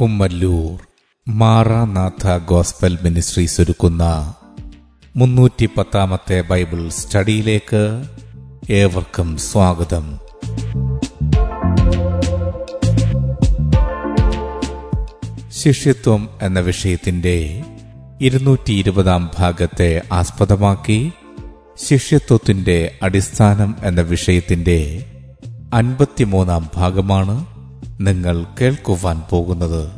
Kummallur. Maranatha gospel ministries ഒരുക്കുന്ന മുന്നൂറ്റി പത്താമത്തെ ബൈബിൾ സ്റ്റഡിയിലേക്ക് ഏവർക്കും സ്വാഗതം. ശിഷ്യത്വം എന്ന വിഷയത്തിന്റെ ഇരുന്നൂറ്റി ഇരുപതാം ഭാഗത്തെ ആസ്പദമാക്കി ശിഷ്യത്വത്തിന്റെ അടിസ്ഥാനം എന്ന വിഷയത്തിന്റെ അൻപത്തിമൂന്നാം ഭാഗമാണ് നിങ്ങൾ കേൾക്കുവാൻ പോകുന്നത്.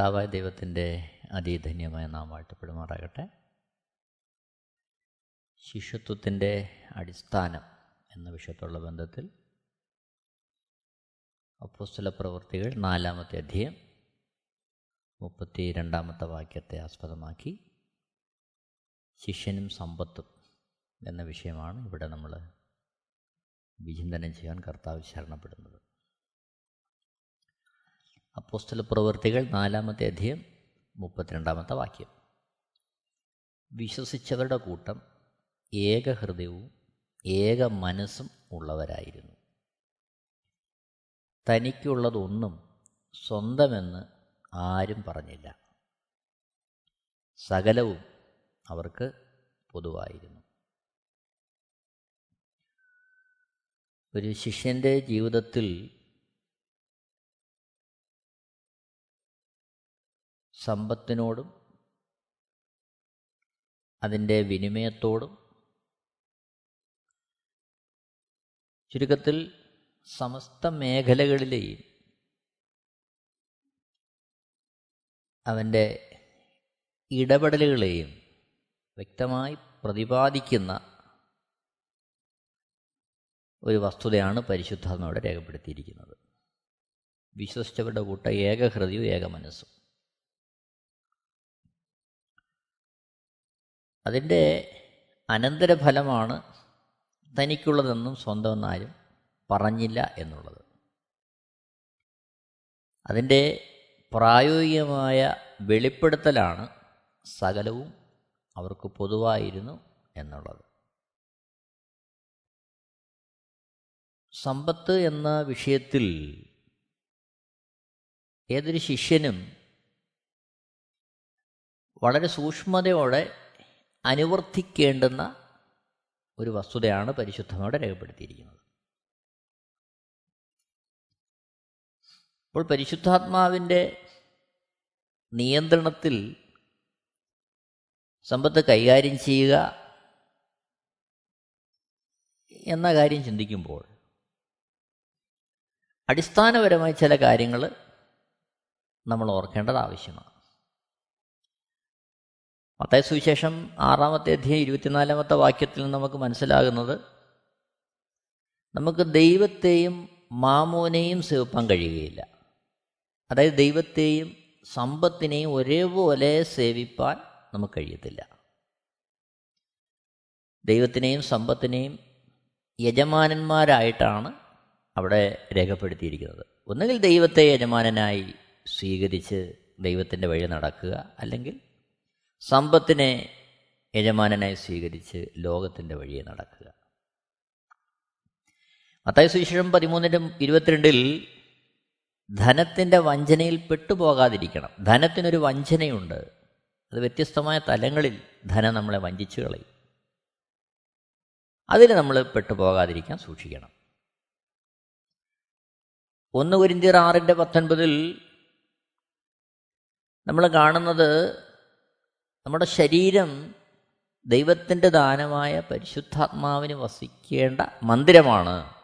സൃഷ്ടാവായ ദൈവത്തിന്റെ അതിധന്യമായ നാം വാഴ്ത്തപ്പെടുമാറാകട്ടെ ശിഷ്യത്വത്തിന്റെ അടിസ്ഥാനം എന്ന വിഷയത്തുള്ള ബന്ധത്തിൽ അപ്പോസ്തല പ്രവൃത്തികൾ നാലാമത്തെ അധ്യയം മുപ്പത്തി രണ്ടാമത്തെ വാക്യത്തെ ആസ്പദമാക്കി ശിഷ്യനും സമ്പത്തും എന്ന വിഷയമാണ് ഇവിടെ നമ്മൾ വിചിന്തനം ചെയ്യാൻ കർത്താവ് ശരണപ്പെടുന്നത്. അപ്പോസ്തല പ്രവൃത്തികൾ നാലാമത്തെ അധ്യയം മുപ്പത്തിരണ്ടാമത്തെ വാക്യം. വിശ്വസിച്ചവരുടെ കൂട്ടം ഏകഹൃദയവും ഏക മനസ്സും ഉള്ളവരായിരുന്നു. തനിക്കുള്ളതൊന്നും സ്വന്തമെന്ന് ആരും പറഞ്ഞില്ല. സകലവും അവർക്ക് പൊതുവായിരുന്നു. ഒരു ശിഷ്യന്റെ ജീവിതത്തിൽ സമ്പത്തിനോടും അതിന്റെ വിനിമയത്തോടും ചുരുക്കത്തിൽ സമസ്ത മേഖലകളിലെയും അവന്റെ ഇടപെടലുകളെയും വ്യക്തമായി പ്രതിപാദിക്കുന്ന ഒരു വസ്തുതയാണ് പരിശുദ്ധാത്മാവിടെ രേഖപ്പെടുത്തിയിരിക്കുന്നത്. വിശ്വസിച്ചവരുടെ കൂട്ട ഏകഹൃതിയും ഏക മനസ്സും അതിന്റെ അനന്തരഫലമാണ് തനിക്കുള്ളതെന്നും സ്വന്തമെന്നാരും പറഞ്ഞില്ല എന്നുള്ളത്. അതിന്റെ പ്രായോഗികമായ വെളിപ്പെടുത്തലാണ് സകലവും അവർക്ക് പൊതുവായിരുന്നു എന്നുള്ളത്. സമ്പത്ത് എന്ന വിഷയത്തിൽ ഏതൊരു ശിഷ്യനും വളരെ സൂക്ഷ്മതയോടെ അനുവർത്തിക്കേണ്ടുന്ന ഒരു വസ്തുതയാണ് പരിശുദ്ധമോടെ രേഖപ്പെടുത്തിയിരിക്കുന്നത്. അപ്പോൾ പരിശുദ്ധാത്മാവിന്റെ നിയന്ത്രണത്തിൽ സമ്പത്ത് കൈകാര്യം ചെയ്യുക എന്ന കാര്യം ചിന്തിക്കുമ്പോൾ അടിസ്ഥാനപരമായി ചില കാര്യങ്ങൾ നമ്മൾ ഓർക്കേണ്ടത് ആവശ്യമാണ്. മത്തായ സുവിശേഷം ആറാമത്തെ അധ്യായം ഇരുപത്തിനാലാമത്തെ വാക്യത്തിൽ നമുക്ക് മനസ്സിലാകുന്നത് നമുക്ക് ദൈവത്തെയും മാമോനെയും സേവിപ്പാൻ കഴിയുകയില്ല. അതായത് ദൈവത്തെയും സമ്പത്തിനെയും ഒരേപോലെ സേവിപ്പാൻ നമുക്ക് കഴിയത്തില്ല. ദൈവത്തിനെയും സമ്പത്തിനെയും യജമാനന്മാരായിട്ടാണ് അവിടെ രേഖപ്പെടുത്തിയിരിക്കുന്നത്. ഒന്നുകിൽ ദൈവത്തെ യജമാനനായി സ്വീകരിച്ച് ദൈവത്തിന്റെ വഴി നടക്കുക അല്ലെങ്കിൽ സമ്പത്തിനെ യജമാനനായി സ്വീകരിച്ച് ലോകത്തിന്റെ വഴിയെ നടക്കുക. മത്തായ സുവിശേഷം പതിമൂന്നിന്റെ ഇരുപത്തിരണ്ടിൽ ധനത്തിന്റെ വഞ്ചനയിൽ പെട്ടുപോകാതിരിക്കണം. ധനത്തിനൊരു വഞ്ചനയുണ്ട്. അത് വ്യത്യസ്തമായ തലങ്ങളിൽ ധനം നമ്മളെ വഞ്ചിച്ചു കളയും. അതിൽ നമ്മൾ പെട്ടുപോകാതിരിക്കാൻ സൂക്ഷിക്കണം. ഒന്ന് കുരിന്തിയർ ആറിന്റെ പത്തൊൻപതിൽ നമ്മൾ കാണുന്നത് നമ്മുടെ ശരീരം ദൈവത്തിന്റെ ദാനമായ പരിശുദ്ധാത്മാവിന് വസിക്കേണ്ട മന്ദിരമാണ്.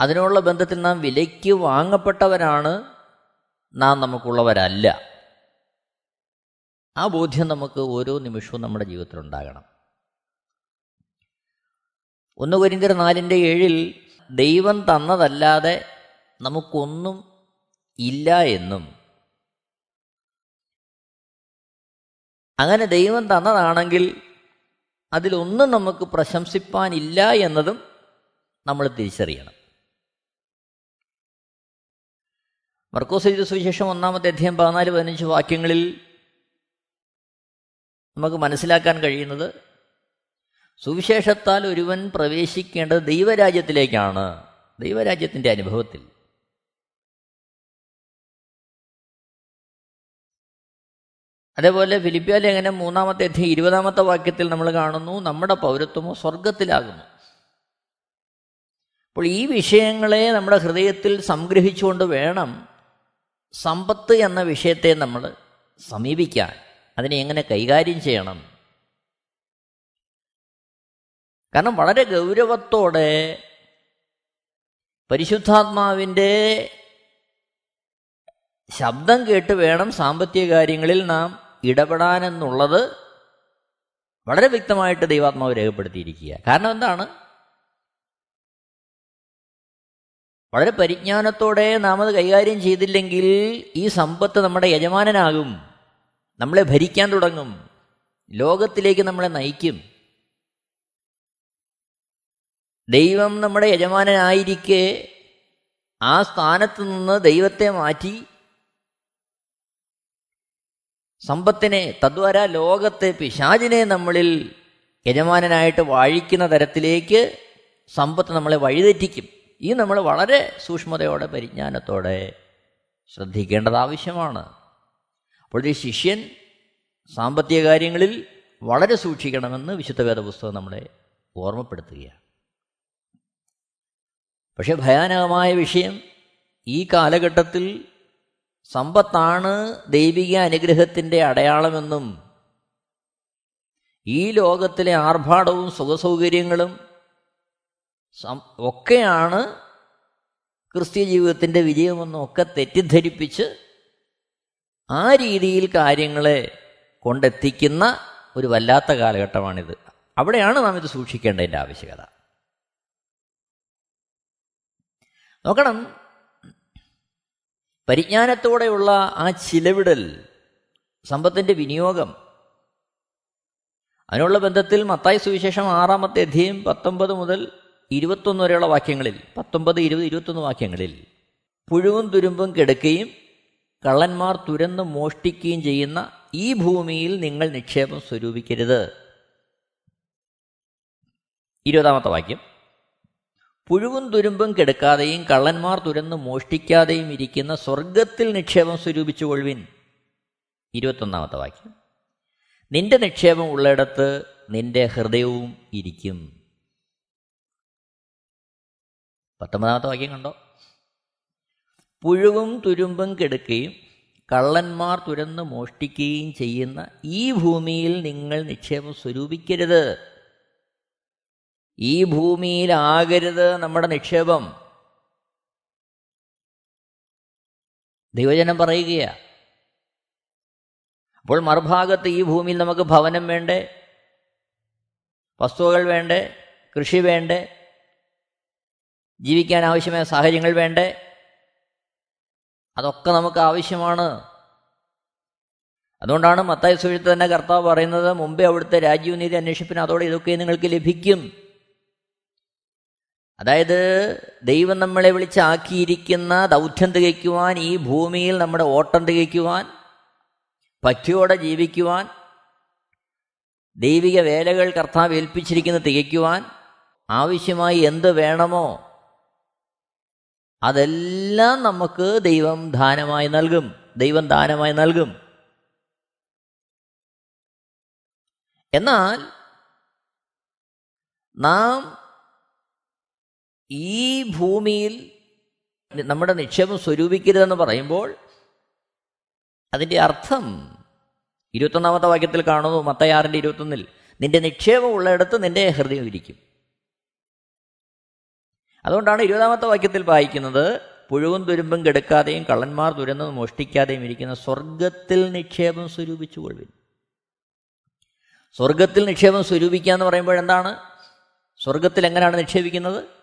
അതിനുള്ള ബന്ധത്തിൽ നാം വിലയ്ക്ക് വാങ്ങപ്പെട്ടവരാണ് നാം നമുക്കുള്ളവരല്ല. ആ ബോധ്യം നമുക്ക് ഓരോ നിമിഷവും നമ്മുടെ ജീവിതത്തിൽ ഉണ്ടാകണം. ഒന്ന് കൊരിന്തിയർ നാലിന്റെ ഏഴിൽ ദൈവം തന്നതല്ലാതെ നമുക്കൊന്നും ഇല്ല എന്നും അങ്ങനെ ദൈവം തന്നതാണെങ്കിൽ അതിലൊന്നും നമുക്ക് പ്രശംസിപ്പാനില്ല എന്നതും നമ്മൾ തിരിച്ചറിയണം. മർക്കോസ് എഴുതിയ സുവിശേഷം ഒന്നാമത്തെ അധ്യയം പതിനാല് പതിനഞ്ച് വാക്യങ്ങളിൽ നമുക്ക് മനസ്സിലാക്കാൻ കഴിയുന്നത് സുവിശേഷത്താൽ ഒരുവൻ പ്രവേശിക്കേണ്ടത് ദൈവരാജ്യത്തിലേക്കാണ്. ദൈവരാജ്യത്തിന്റെ അനുഭവത്തിൽ. അതേപോലെ ഫിലിപ്പിയ ലേഖനം മൂന്നാമത്തെ അധ്യയം ഇരുപതാമത്തെ വാക്യത്തിൽ നമ്മൾ കാണുന്നു നമ്മുടെ പൗരത്വമോ സ്വർഗത്തിലാകുന്നു അപ്പോൾ ഈ വിഷയങ്ങളെ നമ്മുടെ ഹൃദയത്തിൽ സംഗ്രഹിച്ചുകൊണ്ട് വേണം സമ്പത്ത് എന്ന വിഷയത്തെ നമ്മൾ സമീപിക്കാൻ. അതിനെ എങ്ങനെ കൈകാര്യം ചെയ്യണം? കാരണം വളരെ ഗൗരവത്തോടെ പരിശുദ്ധാത്മാവിന്റെ ശബ്ദം കേട്ട് വേണം സാമ്പത്തിക കാര്യങ്ങളിൽ നാം ഇടപെടാനെന്നുള്ളത് വളരെ വ്യക്തമായിട്ട് ദൈവാത്മാവ് രേഖപ്പെടുത്തിയിരിക്കുക. കാരണം എന്താണ്? വളരെ പരിജ്ഞാനത്തോടെ നാം അത് കൈകാര്യം ചെയ്തില്ലെങ്കിൽ ഈ സമ്പത്ത് നമ്മുടെ യജമാനനാകും. നമ്മളെ ഭരിക്കാൻ തുടങ്ങും. ലോകത്തിലേക്ക് നമ്മളെ നയിക്കും. ദൈവം നമ്മുടെ യജമാനനായിരിക്കെ ആ സ്ഥാനത്ത് നിന്ന് ദൈവത്തെ മാറ്റി സമ്പത്തിനെ തദ്വാര ലോകത്തെ പിശാചിനെ നമ്മളിൽ യജമാനനായിട്ട് വാഴിക്കുന്ന തരത്തിലേക്ക് സമ്പത്ത് നമ്മളെ വഴിതെറ്റിക്കും. ഈ നമ്മൾ വളരെ സൂക്ഷ്മതയോടെ പരിജ്ഞാനത്തോടെ ശ്രദ്ധിക്കേണ്ടത് ആവശ്യമാണ്. അപ്പോൾ ഈ ശിഷ്യൻ സാമ്പത്തിക കാര്യങ്ങളിൽ വളരെ സൂക്ഷിക്കണമെന്ന് വിശുദ്ധ വേദപുസ്തകം നമ്മളെ ഓർമ്മപ്പെടുത്തുകയാണ്. പക്ഷേ ഭയാനകമായ വിഷയം ഈ കാലഘട്ടത്തിൽ സമ്പത്താണ് ദൈവിക അനുഗ്രഹത്തിന്റെ അടയാളമെന്നും ഈ ലോകത്തിലെ ആർഭാടവും സുഖസൗകര്യങ്ങളും ഒക്കെയാണ് ക്രിസ്ത്യ ജീവിതത്തിന്റെ വിജയമെന്നും ഒക്കെ തെറ്റിദ്ധരിപ്പിച്ച് ആ രീതിയിൽ കാര്യങ്ങളെ കൊണ്ടെത്തിക്കുന്ന ഒരു വല്ലാത്ത കാലഘട്ടമാണിത്. അവിടെയാണ് നാം ഇത് സൂക്ഷിക്കേണ്ടതിന്റെ ആവശ്യകത. നോക്കണം പരിജ്ഞാനത്തോടെയുള്ള ആ ചിലവിടൽ സമ്പത്തിന്റെ വിനിയോഗം. അതിനുള്ള ബന്ധത്തിൽ മത്തായി സുവിശേഷം ആറാമത്തെ അധ്യയം പത്തൊമ്പത് മുതൽ ഇരുപത്തൊന്ന് വരെയുള്ള വാക്യങ്ങളിൽ പത്തൊമ്പത് ഇരുപത് ഇരുപത്തൊന്ന് വാക്യങ്ങളിൽ പുഴുവും തുരുമ്പും കിടക്കുകയും കള്ളന്മാർ തുരന്ന് മോഷ്ടിക്കുകയും ചെയ്യുന്ന ഈ ഭൂമിയിൽ നിങ്ങൾ നിക്ഷേപം സ്വരൂപിക്കരുത്. ഇരുപതാമത്തെ വാക്യം. പുഴുവും തുരുമ്പും കെടുക്കാതെയും കള്ളന്മാർ തുരന്ന് മോഷ്ടിക്കാതെയും ഇരിക്കുന്ന സ്വർഗത്തിൽ നിക്ഷേപം സ്വരൂപിച്ചു കൊള്ളുവിൻ ഇരുപത്തൊന്നാമത്തെ വാക്യം. നിന്റെ നിക്ഷേപം ഉള്ളിടത്ത് നിന്റെ ഹൃദയവും ഇരിക്കും. പത്തൊമ്പതാമത്തെ വാക്യം കണ്ടോ? പുഴുവും തുരുമ്പും കെടുക്കുകയും കള്ളന്മാർ തുരന്ന് മോഷ്ടിക്കുകയും ചെയ്യുന്ന ഈ ഭൂമിയിൽ നിങ്ങൾ നിക്ഷേപം സ്വരൂപിക്കരുത്. ഈ ഭൂമിയിലാകരുത് നമ്മുടെ നിക്ഷേപം. ദൈവജനം പറയുകയാ. അപ്പോൾ മറുഭാഗത്ത് ഈ ഭൂമിയിൽ നമുക്ക് ഭവനം വേണ്ടേ? വസ്തുവകൾ വേണ്ടേ? കൃഷി വേണ്ടേ? ജീവിക്കാൻ ആവശ്യമായ സാഹചര്യങ്ങൾ വേണ്ടേ? അതൊക്കെ നമുക്ക് ആവശ്യമാണ്. അതുകൊണ്ടാണ് മത്തായ സുഴുത്ത് തന്നെ കർത്താവ് പറയുന്നത് മുമ്പേ അവിടുത്തെ രാജ്യവും നീതി അന്വേഷിപ്പിന് അതോടെ ഇതൊക്കെ നിങ്ങൾക്ക് ലഭിക്കും. അതായത് ദൈവം നമ്മളെ വിളിച്ചാക്കിയിരിക്കുന്ന ദൗത്യം തികയ്ക്കുവാൻ ഈ ഭൂമിയിൽ നമ്മുടെ ഓട്ടം തികയ്ക്കുവാൻ പറ്റിയോടെ ജീവിക്കുവാൻ ദൈവിക വേലകൾ കർത്താവ് ഏൽപ്പിച്ചിരിക്കുന്ന തികയ്ക്കുവാൻ ആവശ്യമായി എന്ത് വേണമോ അതെല്ലാം നമുക്ക് ദൈവം ദാനമായി നൽകും. ദൈവം ദാനമായി നൽകും. എന്നാൽ നാം ഈ ഭൂമിയിൽ നമ്മുടെ നിക്ഷേപം സ്വരൂപിക്കരുതെന്ന് പറയുമ്പോൾ അതിന്റെ അർത്ഥം ഇരുപത്തൊന്നാമത്തെ വാക്യത്തിൽ കാണുന്നു മത്തയാറിന്റെ ഇരുപത്തൊന്നിൽ നിന്റെ നിക്ഷേപം ഉള്ളിടത്ത് നിന്റെ ഹൃദയം ഇരിക്കും. അതുകൊണ്ടാണ് ഇരുപതാമത്തെ വാക്യത്തിൽ വായിക്കുന്നത് പുഴുവും തുരുമ്പും കെടുക്കാതെയും കള്ളന്മാർ തുരന്ന് മോഷ്ടിക്കാതെയും ഇരിക്കുന്ന സ്വർഗത്തിൽ നിക്ഷേപം സ്വരൂപിച്ചു കൊള്ളുവിൻ. സ്വർഗത്തിൽ നിക്ഷേപം സ്വരൂപിക്കുക എന്ന് പറയുമ്പോൾ എന്താണ്? സ്വർഗത്തിൽ എങ്ങനെയാണ് നിക്ഷേപിക്കുന്നത്?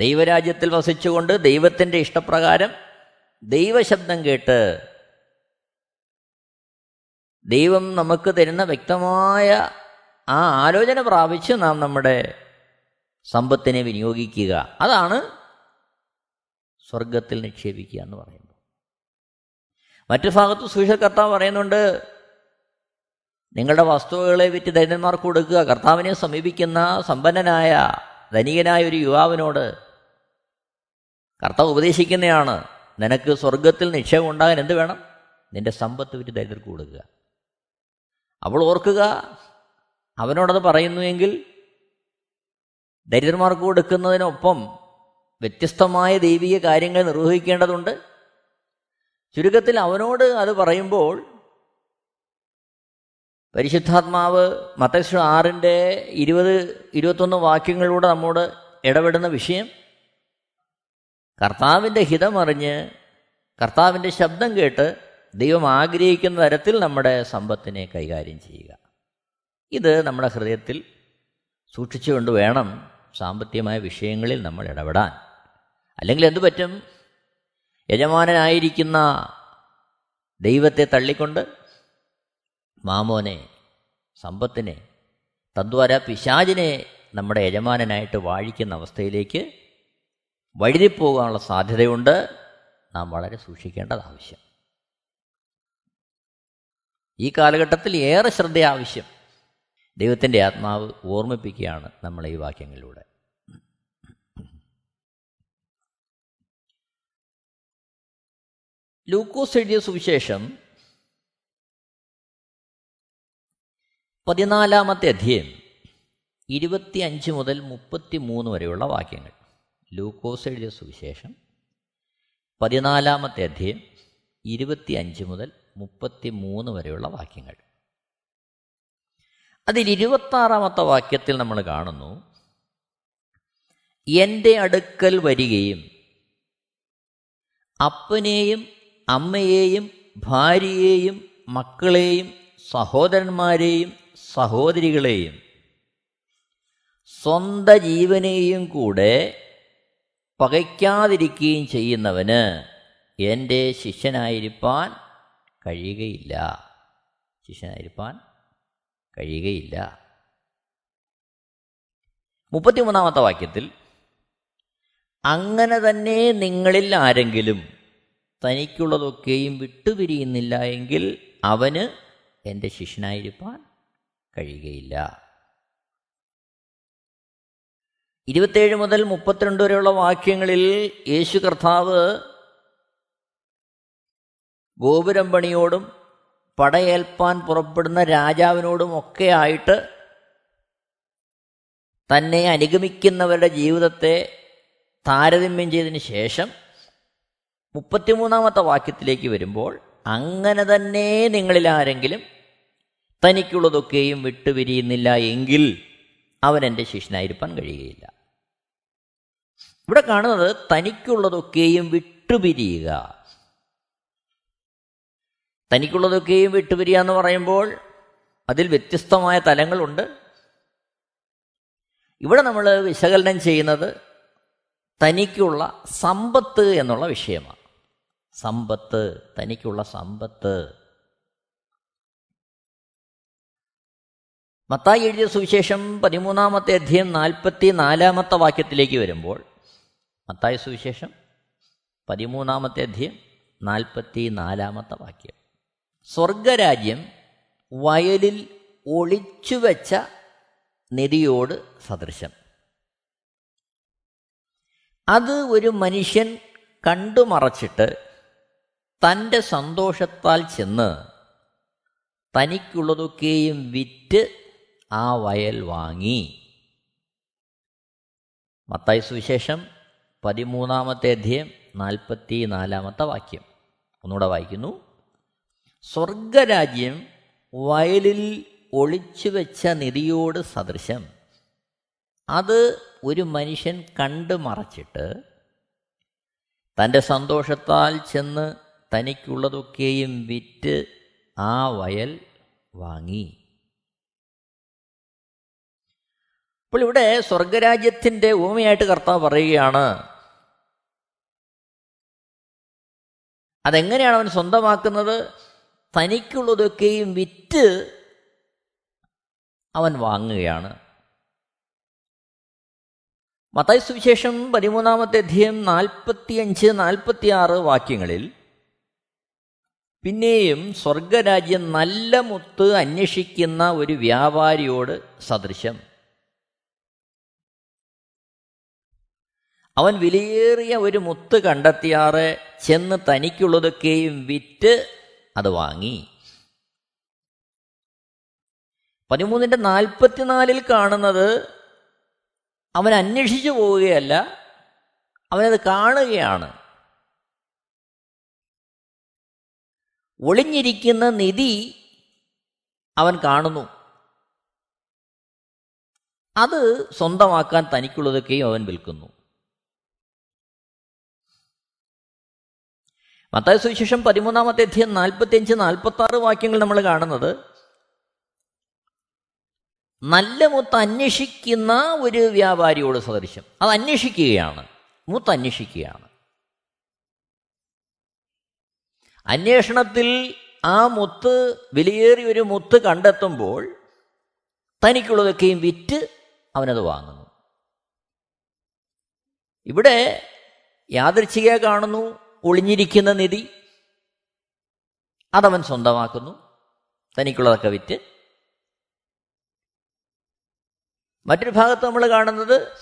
ദൈവരാജ്യത്തിൽ വസിച്ചുകൊണ്ട് ദൈവത്തിന്റെ ഇഷ്ടപ്രകാരം ദൈവശബ്ദം കേട്ട് ദൈവം നമുക്ക് തരുന്ന വ്യക്തമായ ആ ആലോചന പ്രാപിച്ച് നാം നമ്മുടെ സമ്പത്തിനെ വിനിയോഗിക്കുക. അതാണ് സ്വർഗത്തിൽ നിക്ഷേപിക്കുക എന്ന് പറയുന്നത്. മറ്റു ഭാഗത്ത് സുവിശ കർത്താവ് പറയുന്നുണ്ട് നിങ്ങളുടെ വസ്തുവകളെ വിറ്റ് ദരിദ്രന്മാർക്ക് കൊടുക്കുക. കർത്താവിനെ സമീപിക്കുന്ന സമ്പന്നനായ ധനികനായ ഒരു യുവാവിനോട് കർത്താവ് ഉപദേശിക്കുന്നതാണ് നിനക്ക് സ്വർഗത്തിൽ നിക്ഷേപം ഉണ്ടാകാൻ എന്ത് വേണം? നിന്റെ സമ്പത്ത് വിറ്റ് ദരിദ്രർക്ക് കൊടുക്കുക. അവൾ ഓർക്കുക അവനോടത് പറയുന്നുവെങ്കിൽ ദരിദ്രന്മാർക്ക് കൊടുക്കുന്നതിനൊപ്പം വ്യത്യസ്തമായ ദൈവിക കാര്യങ്ങൾ നിർവഹിക്കേണ്ടതുണ്ട്. ചുരുക്കത്തിൽ അവനോട് അത് പറയുമ്പോൾ പരിശുദ്ധാത്മാവ് മത്തശ്വ ആറിന്റെ ഇരുപത് ഇരുപത്തൊന്ന് വാക്യങ്ങളിലൂടെ നമ്മോട് ഇടപെടുന്ന വിഷയം കർത്താവിന്റെ ഹിതമറിഞ്ഞ് കർത്താവിന്റെ ശബ്ദം കേട്ട് ദൈവം ആഗ്രഹിക്കുന്ന തരത്തിൽ നമ്മുടെ സമ്പത്തിനെ കൈകാര്യം ചെയ്യുക. ഇത് നമ്മുടെ ഹൃദയത്തിൽ സൂക്ഷിച്ചുകൊണ്ട് വേണം സാമ്പത്തികമായ വിഷയങ്ങളിൽ നമ്മൾ ഇടപെടാൻ. അല്ലെങ്കിൽ എന്തു പറ്റും? യജമാനനായിരിക്കുന്ന ദൈവത്തെ തള്ളിക്കൊണ്ട് മാമോനെ സമ്പത്തിനെ തദ്വാര പിശാചിനെ നമ്മുടെ യജമാനനായിട്ട് വാഴിക്കുന്ന അവസ്ഥയിലേക്ക് വഴുതിപ്പോകാനുള്ള സാധ്യതയുണ്ട്. നാം വളരെ സൂക്ഷിക്കേണ്ടത് ആവശ്യം. ഈ കാലഘട്ടത്തിൽ ഏറെ ശ്രദ്ധ ആവശ്യം. ദൈവത്തിന്റെ ആത്മാവ് ഓർമ്മിപ്പിക്കുകയാണ് നമ്മളെ ഈ വാക്യങ്ങളിലൂടെ. ലൂക്കോസ് എഴുതിയ സുവിശേഷം പതിനാലാമത്തെ അധ്യയം ഇരുപത്തി അഞ്ച് മുതൽ മുപ്പത്തി മൂന്ന് വരെയുള്ള വാക്യങ്ങൾ. ലൂക്കോസ് എഴുതിയ സുവിശേഷം. പതിനാലാമത്തെ അധ്യയം ഇരുപത്തി അഞ്ച് മുതൽ മുപ്പത്തി മൂന്ന് വരെയുള്ള വാക്യങ്ങൾ. അതിൽ ഇരുപത്താറാമത്തെ വാക്യത്തിൽ നമ്മൾ കാണുന്നു എന്റെ അടുക്കൽ വരികയും അപ്പനെയും അമ്മയെയും ഭാര്യയെയും മക്കളെയും സഹോദരന്മാരെയും സഹോദരികളെയും സ്വന്ത ജീവനെയും കൂടെ പകയ്ക്കാതിരിക്കുകയും ചെയ്യുന്നവന് എന്റെ ശിഷ്യനായിരിക്കാൻ കഴിയുകയില്ല. ശിഷ്യനായിരിക്കാൻ കഴിയുകയില്ല. മുപ്പത്തിമൂന്നാമത്തെ വാക്യത്തിൽ അങ്ങനെ തന്നെ നിങ്ങളിൽ ആരെങ്കിലും തനിക്കുള്ളതൊക്കെയും വിട്ടുപിരിയുന്നില്ല എങ്കിൽ അവന് എന്റെ ശിഷ്യനായിരിക്കാൻ കഴിയുകയില്ല. ഇരുപത്തേഴ് മുതൽ മുപ്പത്തിരണ്ട് വരെയുള്ള വാക്യങ്ങളിൽ യേശു കർത്താവ് ഗോപുരം പണിയോടും പടയേൽപ്പാൻ പുറപ്പെടുന്ന രാജാവിനോടും ഒക്കെ ആയിട്ട് തന്നെ അനുഗമിക്കുന്നവരുടെ ജീവിതത്തെ താരതമ്യം ചെയ്തതിന് ശേഷം മുപ്പത്തിമൂന്നാമത്തെ വാക്യത്തിലേക്ക് വരുമ്പോൾ അങ്ങനെ തന്നെ നിങ്ങളിൽ ആരെങ്കിലും തനിക്കുള്ളതൊക്കെയും വിട്ടുപിരിയുന്നില്ല എങ്കിൽ അവൻ എന്റെ ശിഷ്യനായിരിക്കാൻ കഴിയുകയില്ല. ഇവിടെ കാണുന്നത് തനിക്കുള്ളതൊക്കെയും വിട്ടുപിരിയുക. തനിക്കുള്ളതൊക്കെയും വിട്ടുപിരിയുക എന്ന് പറയുമ്പോൾ അതിൽ വ്യത്യസ്തമായ തലങ്ങളുണ്ട്. ഇവിടെ നമ്മൾ വിശകലനം ചെയ്യുന്നത് തനിക്കുള്ള സമ്പത്ത് എന്നുള്ള വിഷയമാണ്. സമ്പത്ത് തനിക്കുള്ള സമ്പത്ത്. മത്തായി എഴുതിയ സുവിശേഷം പതിമൂന്നാമത്തെ അധ്യയം നാൽപ്പത്തി നാലാമത്തെ വാക്യത്തിലേക്ക് വരുമ്പോൾ മത്തായ സുവിശേഷം പതിമൂന്നാമത്തെ അധ്യയം നാൽപ്പത്തി നാലാമത്തെ വാക്യം. സ്വർഗരാജ്യം വയലിൽ ഒളിച്ചുവെച്ച നിധിയോട് സദൃശം. അത് ഒരു മനുഷ്യൻ കണ്ടുമറച്ചിട്ട് തന്റെ സന്തോഷത്താൽ ചെന്ന് തനിക്കുള്ളതൊക്കെയും വിറ്റ് ആ വയൽ വാങ്ങി. മത്തായ സുവിശേഷം പതിമൂന്നാമത്തെ അധ്യയം നാൽപ്പത്തി നാലാമത്തെ വാക്യം. ഒന്നുകൂടെ വായിക്കുന്നു. സ്വർഗരാജ്യം വയലിൽ ഒളിച്ചു വെച്ച നിധിയോട് സദൃശം. അത് ഒരു മനുഷ്യൻ കണ്ടു മറച്ചിട്ട് തന്റെ സന്തോഷത്താൽ ചെന്ന് തനിക്കുള്ളതൊക്കെയും വിറ്റ് ആ വയൽ വാങ്ങി. അപ്പോൾ ഇവിടെ സ്വർഗരാജ്യത്തിന്റെ ഭൂമിയായിട്ട് കർത്താവ് പറയുകയാണ് അതെങ്ങനെയാണ് അവൻ സ്വന്തമാക്കുന്നത്? തനിക്കുള്ളതൊക്കെയും വിറ്റ് അവൻ വാങ്ങുകയാണ്. മത്തായി സുവിശേഷം പതിമൂന്നാമത്തെ അധ്യയം നാൽപ്പത്തിയഞ്ച് നാൽപ്പത്തിയാറ് വാക്യങ്ങളിൽ പിന്നെയും സ്വർഗരാജ്യം നല്ല മുത്ത് അന്വേഷിക്കുന്ന ഒരു വ്യാപാരിയോട് സദൃശം അവൻ വിലയേറിയ ഒരു മുത്ത് കണ്ടെത്തിയാറ് ചെന്ന് തനിക്കുള്ളതൊക്കെയും വിറ്റ് അത് വാങ്ങി. പതിമൂന്നിന്റെ നാൽപ്പത്തിനാലിൽ കാണുന്നത് അവൻ അന്വേഷിച്ചു പോവുകയല്ല അവനത് കാണുകയാണ്. ഒളിഞ്ഞിരിക്കുന്ന നിധി അവൻ കാണുന്നു. അത് സ്വന്തമാക്കാൻ തനിക്കുള്ളതൊക്കെയും അവൻ വിൽക്കുന്നു. മത്തായ സുവിശേഷം പതിമൂന്നാമത്തെ അധ്യയം നാൽപ്പത്തി അഞ്ച് നാൽപ്പത്തി ആറ് വാക്യങ്ങൾ നമ്മൾ കാണുന്നത്. നല്ല മുത്ത് അന്വേഷിക്കുന്ന ഒരു വ്യാപാരിയോട് സദൃശ്യം. അത് അന്വേഷിക്കുകയാണ്. മുത്ത് അന്വേഷിക്കുകയാണ്. അന്വേഷണത്തിൽ ആ മുത്ത് വിലയേറിയ ഒരു മുത്ത് കണ്ടെത്തുമ്പോൾ തനിക്കുള്ളതൊക്കെയും വിറ്റ് അവനത് വാങ്ങുന്നു. ഇവിടെ യാദൃച്ഛിക കാണുന്നു. ഒളിഞ്ഞിരിക്കുന്ന നിധി. അതവൻ സ്വന്തമാക്കുന്നു. തനിക്കുള്ളതൊക്കെ വിറ്റ്. മറ്റൊരു ഭാഗത്ത് നമ്മൾ കാണുന്നത്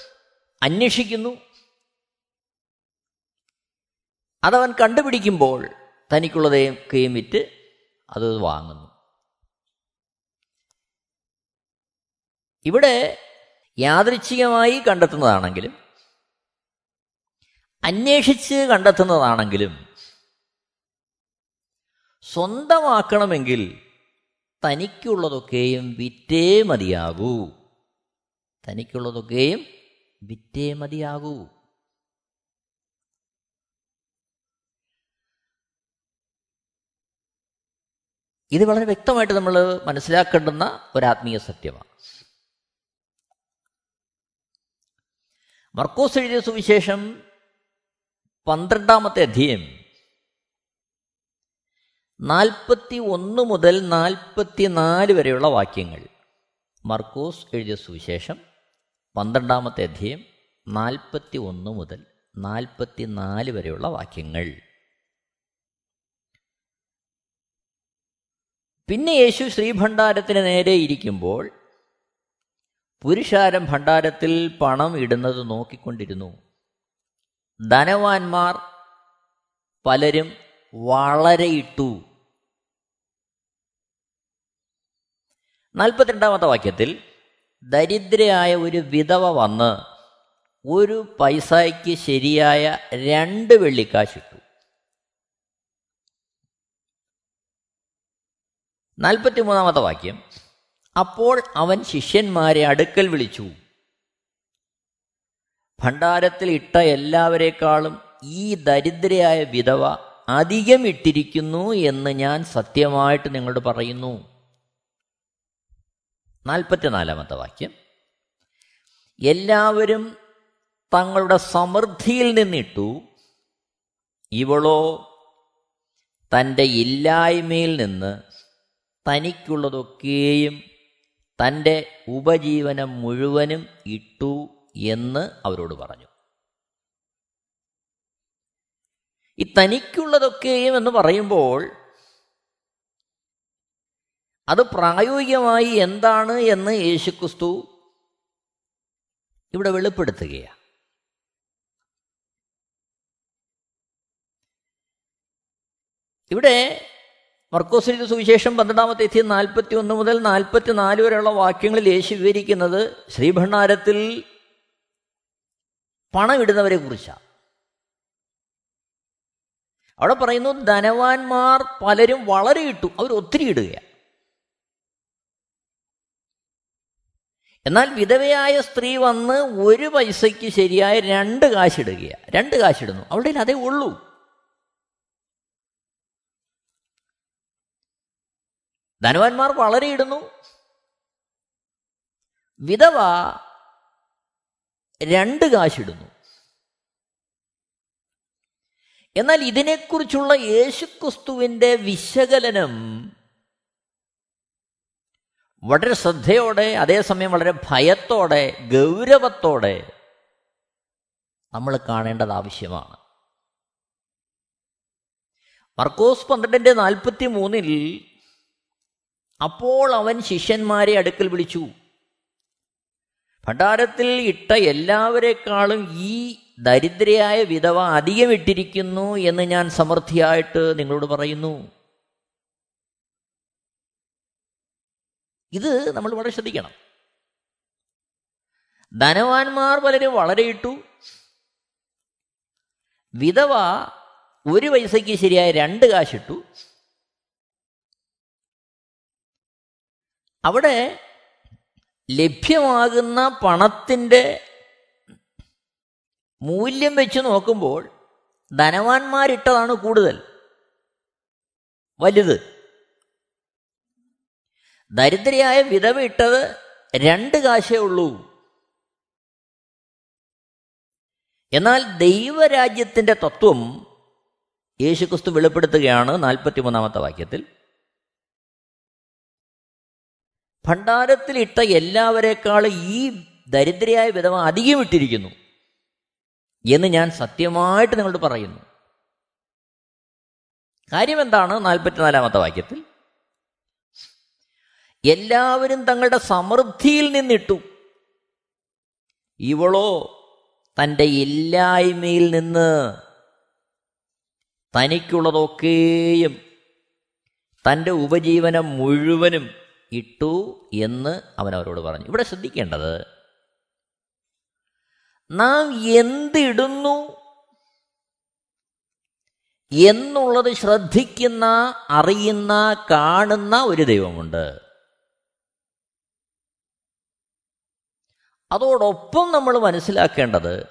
അന്വേഷിക്കുന്നു. അതവൻ കണ്ടുപിടിക്കുമ്പോൾ തനിക്കുള്ളതൊക്കെയും വിറ്റ് അത് വാങ്ങുന്നു. ഇവിടെ യാദൃച്ഛികമായി കണ്ടെത്തുന്നതാണെങ്കിലും അന്വേഷിച്ച് കണ്ടെത്തുന്നതാണെങ്കിലും സ്വന്തമാക്കണമെങ്കിൽ തനിക്കുള്ളതൊക്കെയും വിറ്റേ മതിയാകൂ. തനിക്കുള്ളതൊക്കെയും വിറ്റേ മതിയാകൂ. ഇത് വളരെ വ്യക്തമായിട്ട് നമ്മൾ മനസ്സിലാക്കേണ്ടുന്ന ഒരാത്മീയ സത്യമാണ്. മർക്കോസ് എഴുതിയ സുവിശേഷം പന്ത്രണ്ടാമത്തെ അധ്യയം. നാൽപ്പത്തി ഒന്ന് മുതൽ നാൽപ്പത്തി നാല് വരെയുള്ള വാക്യങ്ങൾ. മർക്കോസ് എഴുതിയ സുവിശേഷം പന്ത്രണ്ടാമത്തെ അധ്യയം നാൽപ്പത്തി ഒന്ന് മുതൽ നാൽപ്പത്തി നാല് വരെയുള്ള വാക്യങ്ങൾ. പിന്നെ യേശു ശ്രീഭണ്ഡാരത്തിന് നേരെ ഇരിക്കുമ്പോൾ പുരുഷാരം ഭണ്ഡാരത്തിൽ പണം ഇടുന്നത് നോക്കിക്കൊണ്ടിരുന്നു. ധനവാന്മാർ പലരും വളരെ ഇട്ടു. നാൽപ്പത്തിരണ്ടാമത്തെ വാക്യത്തിൽ ദരിദ്രയായ ഒരു വിധവ വന്ന് ഒരു പൈസയ്ക്ക് ശരിയായ രണ്ട് വെള്ളിക്കാശിട്ടു നാൽപ്പത്തിമൂന്നാമത്തെ വാക്യം അപ്പോൾ അവൻ ശിഷ്യന്മാരെ അടുക്കൽ വിളിച്ചു. ഭണ്ഡാരത്തിൽ ഇട്ട എല്ലാവരേക്കാളും ഈ ദരിദ്രയായ വിധവ അധികം ഇട്ടിരിക്കുന്നു എന്ന് ഞാൻ സത്യമായിട്ട് നിങ്ങളോട് പറയുന്നു. നാൽപ്പത്തിനാലാമത്തെ വാക്യം. എല്ലാവരും തങ്ങളുടെ സമൃദ്ധിയിൽ നിന്നിട്ടു ഇവളോ തന്റെ ഇല്ലായ്മയിൽ നിന്ന് തനിക്കുള്ളതൊക്കെയും തന്റെ ഉപജീവനം മുഴുവനും ഇട്ടു. എന്ന് അവരോട് പറഞ്ഞു. ഈ തനിക്കുള്ളതൊക്കെയും എന്ന് പറയുമ്പോൾ അത് പ്രായോഗികമായി എന്താണ് എന്ന് യേശുക്രിസ്തു ഇവിടെ വെളിപ്പെടുത്തുകയാണ്. ഇവിടെ മർക്കോസിന്റെ സുവിശേഷം പന്ത്രണ്ടാമത്തെ എത്തി നാൽപ്പത്തി ഒന്ന് മുതൽ നാൽപ്പത്തി നാല് വരെയുള്ള വാക്യങ്ങളിൽ യേശു വിവരിക്കുന്നത് ശ്രീഭണ്ഡാരത്തിൽ പണം ഇടുന്നവരെ കുറിച്ചാണ് അവിടെ പറയുന്നു ധനവാന്മാർ പലരും വളരെ ഇട്ടു അവർ ഒത്തിരി ഇടുകയാണ് എന്നാൽ വിധവയായ സ്ത്രീ വന്ന് ഒരു പൈസയ്ക്ക് ശരിയായ രണ്ട് കാശിടുകയാണ് രണ്ട് കാശിടുന്നു. അവിടെ അതേ ഉള്ളൂ. ധനവാന്മാർ വളരെ ഇടുന്നു. വിധവ രണ്ട് കാശിടുന്നു. എന്നാൽ ഇതിനെക്കുറിച്ചുള്ള യേശുക്രിസ്തുവിന്റെ വിശകലനം വളരെ ശ്രദ്ധയോടെ അതേസമയം വളരെ ഭയത്തോടെ ഗൗരവത്തോടെ നമ്മൾ കാണേണ്ടത് ആവശ്യമാണ്. മർക്കോസ് പന്ത്രണ്ടിന്റെ നാൽപ്പത്തി മൂന്നിൽ അപ്പോൾ അവൻ ശിഷ്യന്മാരെ അടുക്കൽ വിളിച്ചു. ഭണ്ഡാരത്തിൽ ഇട്ട എല്ലാവരെക്കാളും ഈ ദരിദ്രയായ വിധവ അധികം ഇട്ടിരിക്കുന്നു എന്ന് ഞാൻ സമൃദ്ധിയായിട്ട് നിങ്ങളോട് പറയുന്നു. ഇത് നമ്മൾ വളരെ ശ്രദ്ധിക്കണം. ധനവാന്മാർ പലരും വളരെ ഇട്ടു. വിധവ ഒരു പൈസയ്ക്ക് ശരിയായ രണ്ട് കാശിട്ടു. അവിടെ ലഭ്യമാകുന്ന പണത്തിന്റെ മൂല്യം വെച്ച് നോക്കുമ്പോൾ ധനവാന്മാരിട്ടതാണ് കൂടുതൽ. വലുത്. ദരിദ്രയായ വിധവ ഇട്ടത് രണ്ട് കാശേ ഉള്ളൂ. എന്നാൽ ദൈവരാജ്യത്തിന്റെ തത്വം യേശുക്രിസ്തു വെളിപ്പെടുത്തുകയാണ് നാൽപ്പത്തിമൂന്നാമത്തെ വാക്യത്തിൽ. ഭണ്ഡാരത്തിലിട്ട എല്ലാവരെക്കാളും ഈ ദരിദ്രയായ വിധവ അധികം ഇട്ടിരിക്കുന്നു എന്ന് ഞാൻ സത്യമായിട്ട് നിങ്ങളോട് പറയുന്നു. കാര്യം എന്താണ് നാൽപ്പത്തിനാലാമത്തെ വാക്യത്തിൽ? എല്ലാവരും തങ്ങളുടെ സമൃദ്ധിയിൽ നിന്നിട്ടു. ഇവളോ തന്റെ ഇല്ലായ്മയിൽ നിന്ന് തനിക്കുള്ളതൊക്കെയും തന്റെ ഉപജീവനം മുഴുവനും ഇട്ടു എന്ന് അവൻ അവരോട് പറഞ്ഞു. ഇവിടെ ശ്രദ്ധിക്കേണ്ടത് നാം എന്തിടുന്നു എന്നുള്ളത് ശ്രദ്ധിക്കുന്ന അറിയുന്ന കാണുന്ന ഒരു ദൈവമുണ്ട്. അതോടൊപ്പം നമ്മൾ മനസ്സിലാക്കേണ്ടത്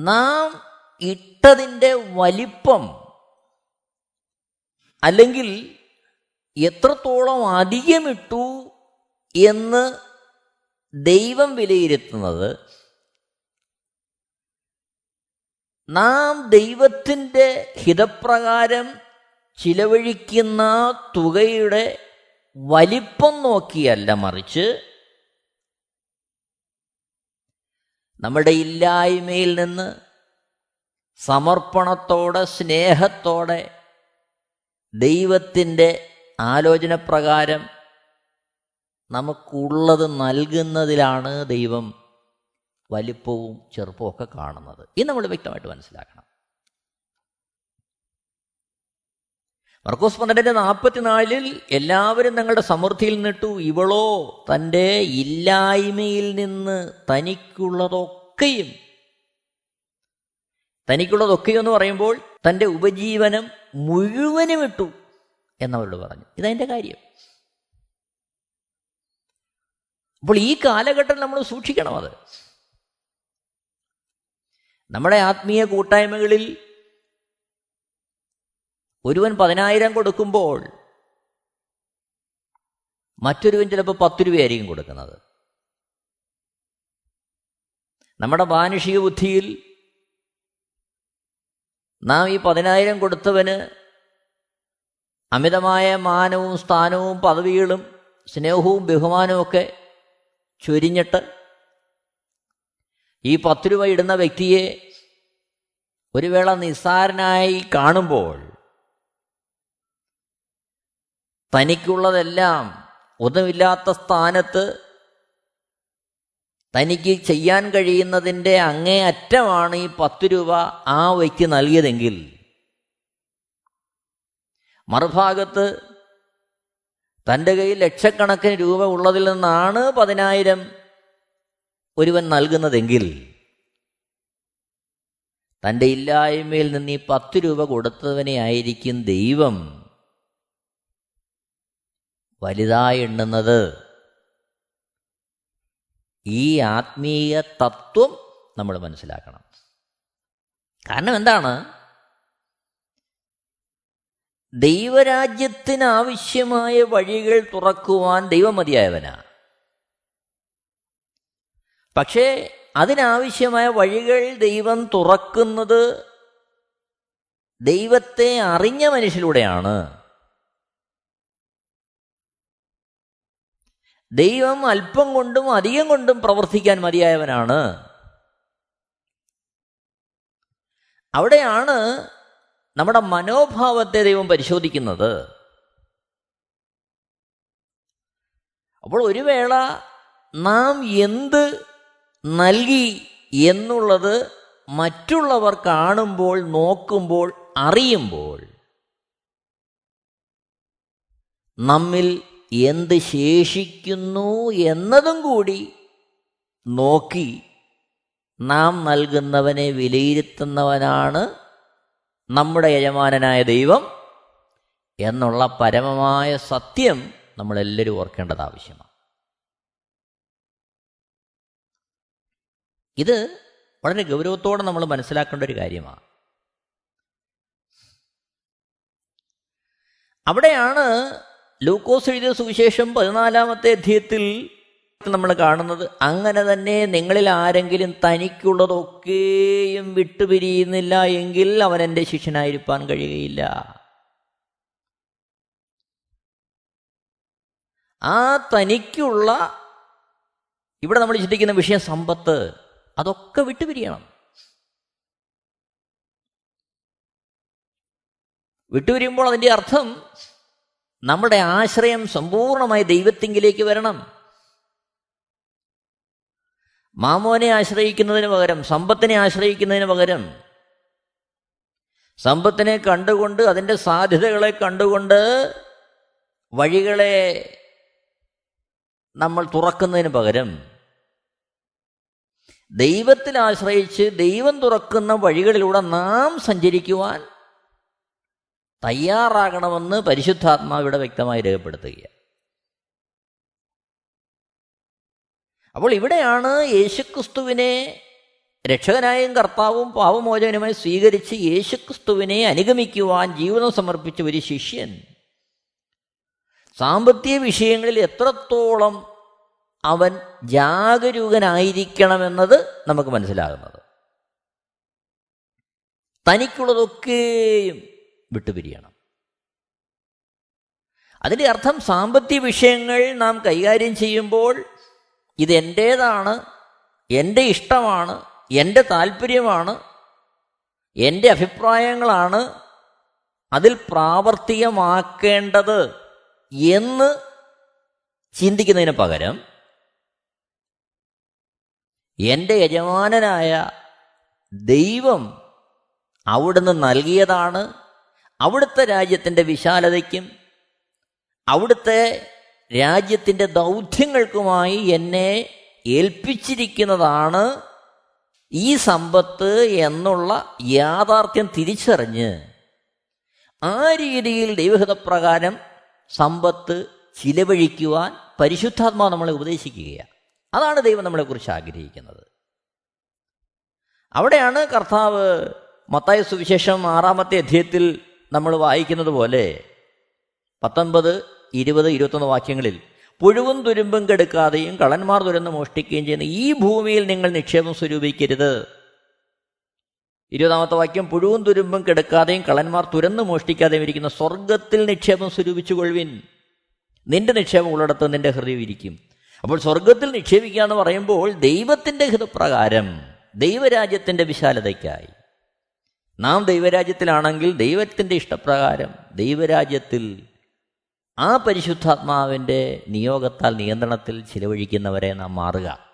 നാം ഇട്ടതിന്റെ വലിപ്പം അല്ലെങ്കിൽ എത്രത്തോളം അധികമിട്ടു എന്ന് ദൈവം വിലയിരുത്തുന്നത് നാം ദൈവത്തിന്റെ ഹിതപ്രകാരം ചിലവഴിക്കുന്ന തുകയുടെ വലിപ്പം നോക്കിയല്ല മറിച്ച് നമ്മുടെ ഇല്ലായ്മയിൽ നിന്ന് സമർപ്പണത്തോടെ സ്നേഹത്തോടെ ദൈവത്തിന്റെ ആലോചന പ്രകാരം നമുക്കുള്ളത് നൽകുന്നതിലാണ് ദൈവം വലിപ്പവും ഒക്കെ കാണുന്നത്. ഇത് നമ്മൾ വ്യക്തമായിട്ട് മനസ്സിലാക്കണം. മർക്കോസ് പന്ത്രണ്ടിന്റെ നാൽപ്പത്തിനാലിൽ എല്ലാവരും തങ്ങളുടെ സമൃദ്ധിയിൽ നിന്നിട്ടു ഇവളോ തന്റെ ഇല്ലായ്മയിൽ നിന്ന് തനിക്കുള്ളതൊക്കെയും തനിക്കുള്ളതൊക്കെയും എന്ന് പറയുമ്പോൾ തന്റെ ഉപജീവനം മുഴുവനും ഇട്ടു എന്നവരോട് പറഞ്ഞു. ഇതതിന്റെ കാര്യം. അപ്പോൾ ഈ കാലഘട്ടം നമ്മൾ സൂക്ഷിക്കണം അത്. നമ്മുടെ ആത്മീയ കൂട്ടായ്മകളിൽ ഒരുവൻ പതിനായിരം കൊടുക്കുമ്പോൾ മറ്റൊരുവൻ ചിലപ്പോൾ പത്ത് രൂപയായിരിക്കും കൊടുക്കുന്നത്. നമ്മുടെ മാനുഷിക ബുദ്ധിയിൽ നാം ഈ പതിനായിരം കൊടുത്തവന് അമിതമായ മാനവും സ്ഥാനവും പദവികളും സ്നേഹവും ബഹുമാനവും ഒക്കെ ചൊരിഞ്ഞിട്ട് ഈ പത്ത് രൂപ ഇടുന്ന വ്യക്തിയെ ഒരു വേള നിസ്സാരനായി കാണുമ്പോൾ തനിക്കുള്ളതെല്ലാം ഒന്നുമില്ലാത്ത സ്ഥാനത്ത് തനിക്ക് ചെയ്യാൻ കഴിയുന്നതിന്റെ അങ്ങേ അറ്റമാണ് ഈ പത്ത് രൂപ ആ വയ്ക്ക് നൽകിയതെങ്കിൽ. മറുഭാഗത്ത് തന്റെ കയ്യിൽ ലക്ഷക്കണക്കിന് രൂപ ഉള്ളതിൽ നിന്നാണ് പതിനായിരം ഒരുവൻ നൽകുന്നതെങ്കിൽ. തന്റെ ഇല്ലായ്മയിൽ നിന്ന് ഈ പത്ത് രൂപ കൊടുത്തവനെ ആയിരിക്കും ദൈവം. വലുതായി എണ്ണുന്നത് ഈ ആത്മീയ തത്വം നമ്മൾ മനസ്സിലാക്കണം. കാരണം എന്താണ്? ദൈവരാജ്യത്തിനാവശ്യമായ വഴികൾ തുറക്കുവാൻ ദൈവമതിയായവനാ. പക്ഷേ അതിനാവശ്യമായ വഴികൾ ദൈവം തുറക്കുന്നത് ദൈവത്തെ അറിഞ്ഞ മനുഷ്യരിലൂടെയാണ് ദൈവം അല്പം കൊണ്ടും അധികം കൊണ്ടും പ്രവർത്തിക്കാൻ മതിയായവനാണ്. അവിടെയാണ് നമ്മുടെ മനോഭാവത്തെ ദൈവം പരിശോധിക്കുന്നത്. അപ്പോൾ ഒരു വേള നാം എന്ത് നൽകി എന്നുള്ളത് മറ്റുള്ളവർ കാണുമ്പോൾ നോക്കുമ്പോൾ അറിയുമ്പോൾ നമ്മിൽ എന്ത് ശേഷിക്കുന്നു എന്നതും കൂടി നോക്കി നാം നൽകുന്നവനെ വിലയിരുത്തുന്നവനാണ് നമ്മുടെ യജമാനനായ ദൈവം എന്നുള്ള പരമമായ സത്യം നമ്മളെല്ലാവരും ഓർക്കേണ്ടത് ആവശ്യമാണ്. ഇത് വളരെ ഗൗരവത്തോടെ നമ്മൾ മനസ്സിലാക്കേണ്ട ഒരു കാര്യമാണ്. അവിടെയാണ് ലൂക്കോസ് എഴുതിയ സുവിശേഷം പതിനാലാമത്തെ അധ്യയത്തിൽ നമ്മൾ കാണുന്നത് അങ്ങനെ തന്നെ നിങ്ങളിൽ ആരെങ്കിലും തനിക്കുള്ളതൊക്കെയും വിട്ടുപിരിയുന്നില്ല എങ്കിൽ അവൻ എന്റെ ശിഷ്യനായിരിക്കാൻ കഴിയുകയില്ല. ആ തനിക്കുള്ള ഇവിടെ നമ്മൾ ചിന്തിക്കുന്ന വിഷയം സമ്പത്ത് അതൊക്കെ വിട്ടുപിരിയണം. വിട്ടുപിരിയുമ്പോൾ അതിന്റെ അർത്ഥം നമ്മുടെ ആശ്രയം സമ്പൂർണമായി ദൈവത്തിങ്കിലേക്ക് വരണം. മാമോനെ ആശ്രയിക്കുന്നതിന് പകരം സമ്പത്തിനെ ആശ്രയിക്കുന്നതിന് പകരം സമ്പത്തിനെ കണ്ടുകൊണ്ട് അതിന്റെ സാധ്യതകളെ കണ്ടുകൊണ്ട് വഴികളെ നമ്മൾ തുറക്കുന്നതിന് പകരം ദൈവത്തിൽ ആശ്രയിച്ച് ദൈവം തുറക്കുന്ന വഴികളിലൂടെ നാം സഞ്ചരിക്കുവാൻ തയ്യാറാകണമെന്ന് പരിശുദ്ധാത്മാവിടെ വ്യക്തമായി രേഖപ്പെടുത്തുക അപ്പോൾ ഇവിടെയാണ് യേശുക്രിസ്തുവിനെ രക്ഷകനായും കർത്താവും പാവമോചകനുമായി സ്വീകരിച്ച് യേശുക്രിസ്തുവിനെ അനുഗമിക്കുവാൻ ജീവിതം സമർപ്പിച്ച ഒരു ശിഷ്യൻ. സാമ്പത്തിക വിഷയങ്ങളിൽ എത്രത്തോളം അവൻ ജാഗരൂകനായിരിക്കണമെന്നത് നമുക്ക് മനസ്സിലാകുന്നത്. തനിക്കുള്ളതൊക്കെയും വിട്ടുപിരിയണം. അതിന്റെ അർത്ഥം സാമ്പത്തിക വിഷയങ്ങൾ നാം കൈകാര്യം ചെയ്യുമ്പോൾ ഇതെന്റേതാണ് എന്റെ ഇഷ്ടമാണ് എന്റെ താല്പര്യമാണ് എന്റെ അഭിപ്രായങ്ങളാണ് അതിൽ പ്രാവർത്തികമാക്കേണ്ടത് എന്ന് ചിന്തിക്കുന്നതിന് പകരം എന്റെ യജമാനനായ ദൈവം അവിടുന്ന് നൽകിയതാണ് അവിടുത്തെ രാജ്യത്തിന്റെ വിശാലതയ്ക്കും അവിടുത്തെ രാജ്യത്തിന്റെ ദൗത്യങ്ങൾക്കുമായി എന്നെ ഏൽപ്പിച്ചിരിക്കുന്നതാണ് ഈ സമ്പത്ത് എന്നുള്ള യാഥാർത്ഥ്യം തിരിച്ചറിഞ്ഞ് ആ രീതിയിൽ ദൈവഹിതപ്രകാരം സമ്പത്ത് ചിലവഴിക്കുവാൻ പരിശുദ്ധാത്മാവ് നമ്മളെ ഉപദേശിക്കുകയാണ്. അതാണ് ദൈവം നമ്മളെക്കുറിച്ച് ആഗ്രഹിക്കുന്നത്. അവിടെയാണ് കർത്താവ് മത്തായ സുവിശേഷം ആറാമത്തെ അധ്യയത്തിൽ നമ്മൾ വായിക്കുന്നത് പോലെ പത്തൊൻപത് ഇരുപത് ഇരുപത്തൊന്ന് വാക്യങ്ങളിൽ പുഴുവും തുരുമ്പും കെടുക്കാതെയും കളന്മാർ തുരന്ന് മോഷ്ടിക്കുകയും ചെയ്യുന്ന ഈ ഭൂമിയിൽ നിങ്ങൾ നിക്ഷേപം സ്വരൂപിക്കരുത്. ഇരുപതാമത്തെ വാക്യം പുഴുവും തുരുമ്പും കെടുക്കാതെയും കളന്മാർ തുരന്ന് മോഷ്ടിക്കാതെയും ഇരിക്കുന്ന സ്വർഗത്തിൽ നിക്ഷേപം സ്വരൂപിച്ചുകൊള്ളുവിൻ. നിന്റെ നിക്ഷേപം ഉള്ളിടത്ത് നിന്റെ ഹൃദയം ഇരിക്കും. അപ്പോൾ സ്വർഗത്തിൽ നിക്ഷേപിക്കുക എന്ന് പറയുമ്പോൾ ദൈവത്തിന്റെ ഹിതപ്രകാരം ദൈവരാജ്യത്തിന്റെ വിശാലതയ്ക്കായി നാം ദൈവരാജ്യത്തിലാണെങ്കിൽ ദൈവത്തിന്റെ ഇഷ്ടപ്രകാരം ദൈവരാജ്യത്തിൽ ആ പരിശുദ്ധാത്മാവിന്റെ നിയോഗത്താൽ നിയന്ത്രണത്തിൽ ചിലവഴിക്കുന്നവരെ നാം മാറുക.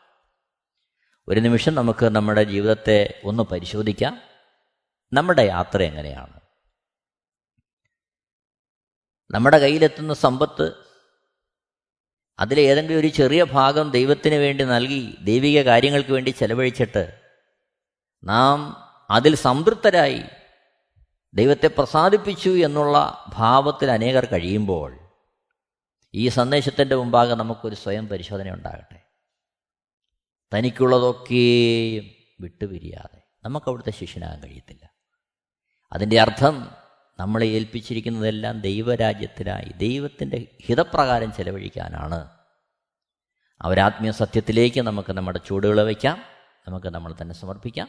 ഒരു നിമിഷം നമുക്ക് നമ്മുടെ ജീവിതത്തെ ഒന്ന് പരിശോധിക്കാം. നമ്മുടെ യാത്ര എങ്ങനെയാണ്? നമ്മുടെ കയ്യിലെത്തുന്ന സമ്പത്ത് അതിലേതെങ്കിലും ഒരു ചെറിയ ഭാഗം ദൈവത്തിന് വേണ്ടി നൽകി ദൈവിക കാര്യങ്ങൾക്ക് വേണ്ടി ചെലവഴിച്ചിട്ട് നാം അതിൽ സംതൃപ്തരായി ദൈവത്തെ പ്രസാദിപ്പിച്ചു എന്നുള്ള ഭാവത്തിൽ അനേകർ കഴിയുമ്പോൾ ഈ സന്ദേശത്തിന്റെ മുമ്പാകെ നമുക്കൊരു സ്വയം പരിശോധന ഉണ്ടാകട്ടെ. തനിക്കുള്ളതൊക്കെയും വിട്ടുപിരിയാതെ നമുക്ക് അവിടുത്തെ ശിഷ്യനാകാൻ കഴിയത്തില്ല. അതിന്റെ അർത്ഥം നമ്മളെ ഏൽപ്പിച്ചിരിക്കുന്നതെല്ലാം ദൈവരാജ്യത്തിനായി ദൈവത്തിന്റെ ഹിതപ്രകാരം ചെലവഴിക്കാനാണ്. അവരാത്മീയ സത്യത്തിലേക്ക് നമുക്ക് നമ്മുടെ ചൂടുകൾ വയ്ക്കാം. നമുക്ക് നമ്മൾ തന്നെ സമർപ്പിക്കാം.